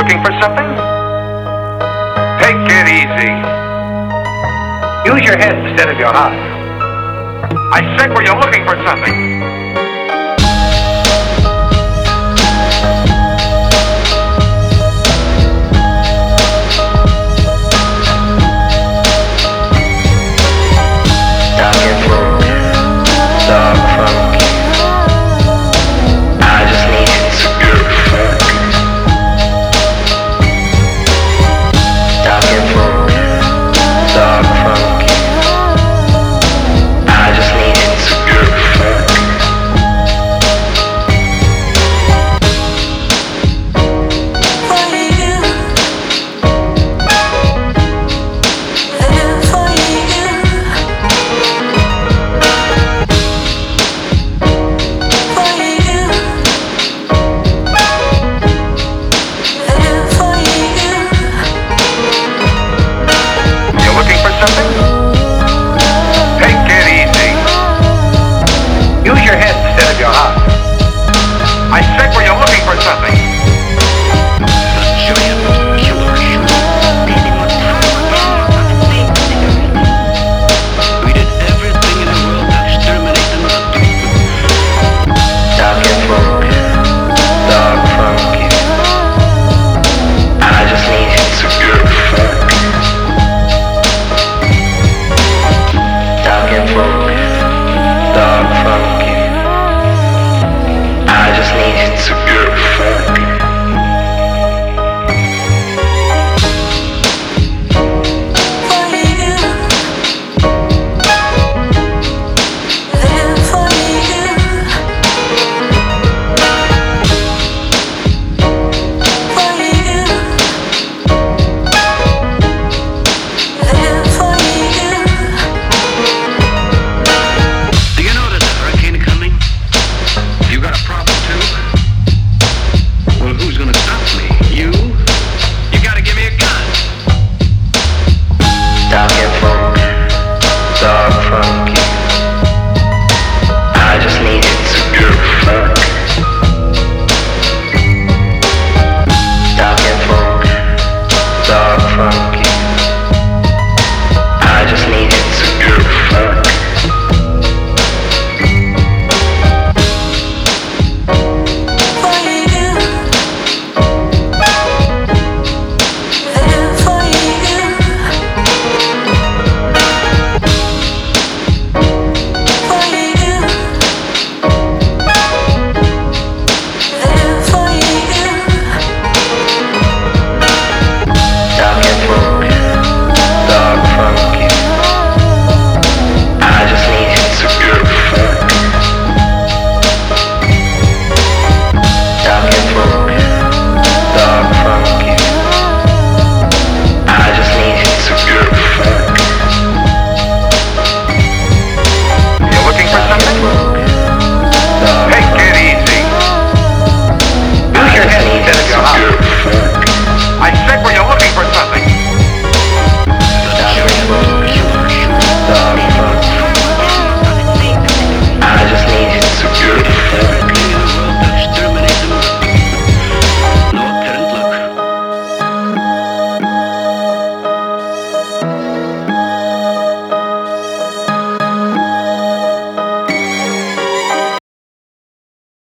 looking for something? Take it easy. Use your head instead of your heart. I said, were you looking for something?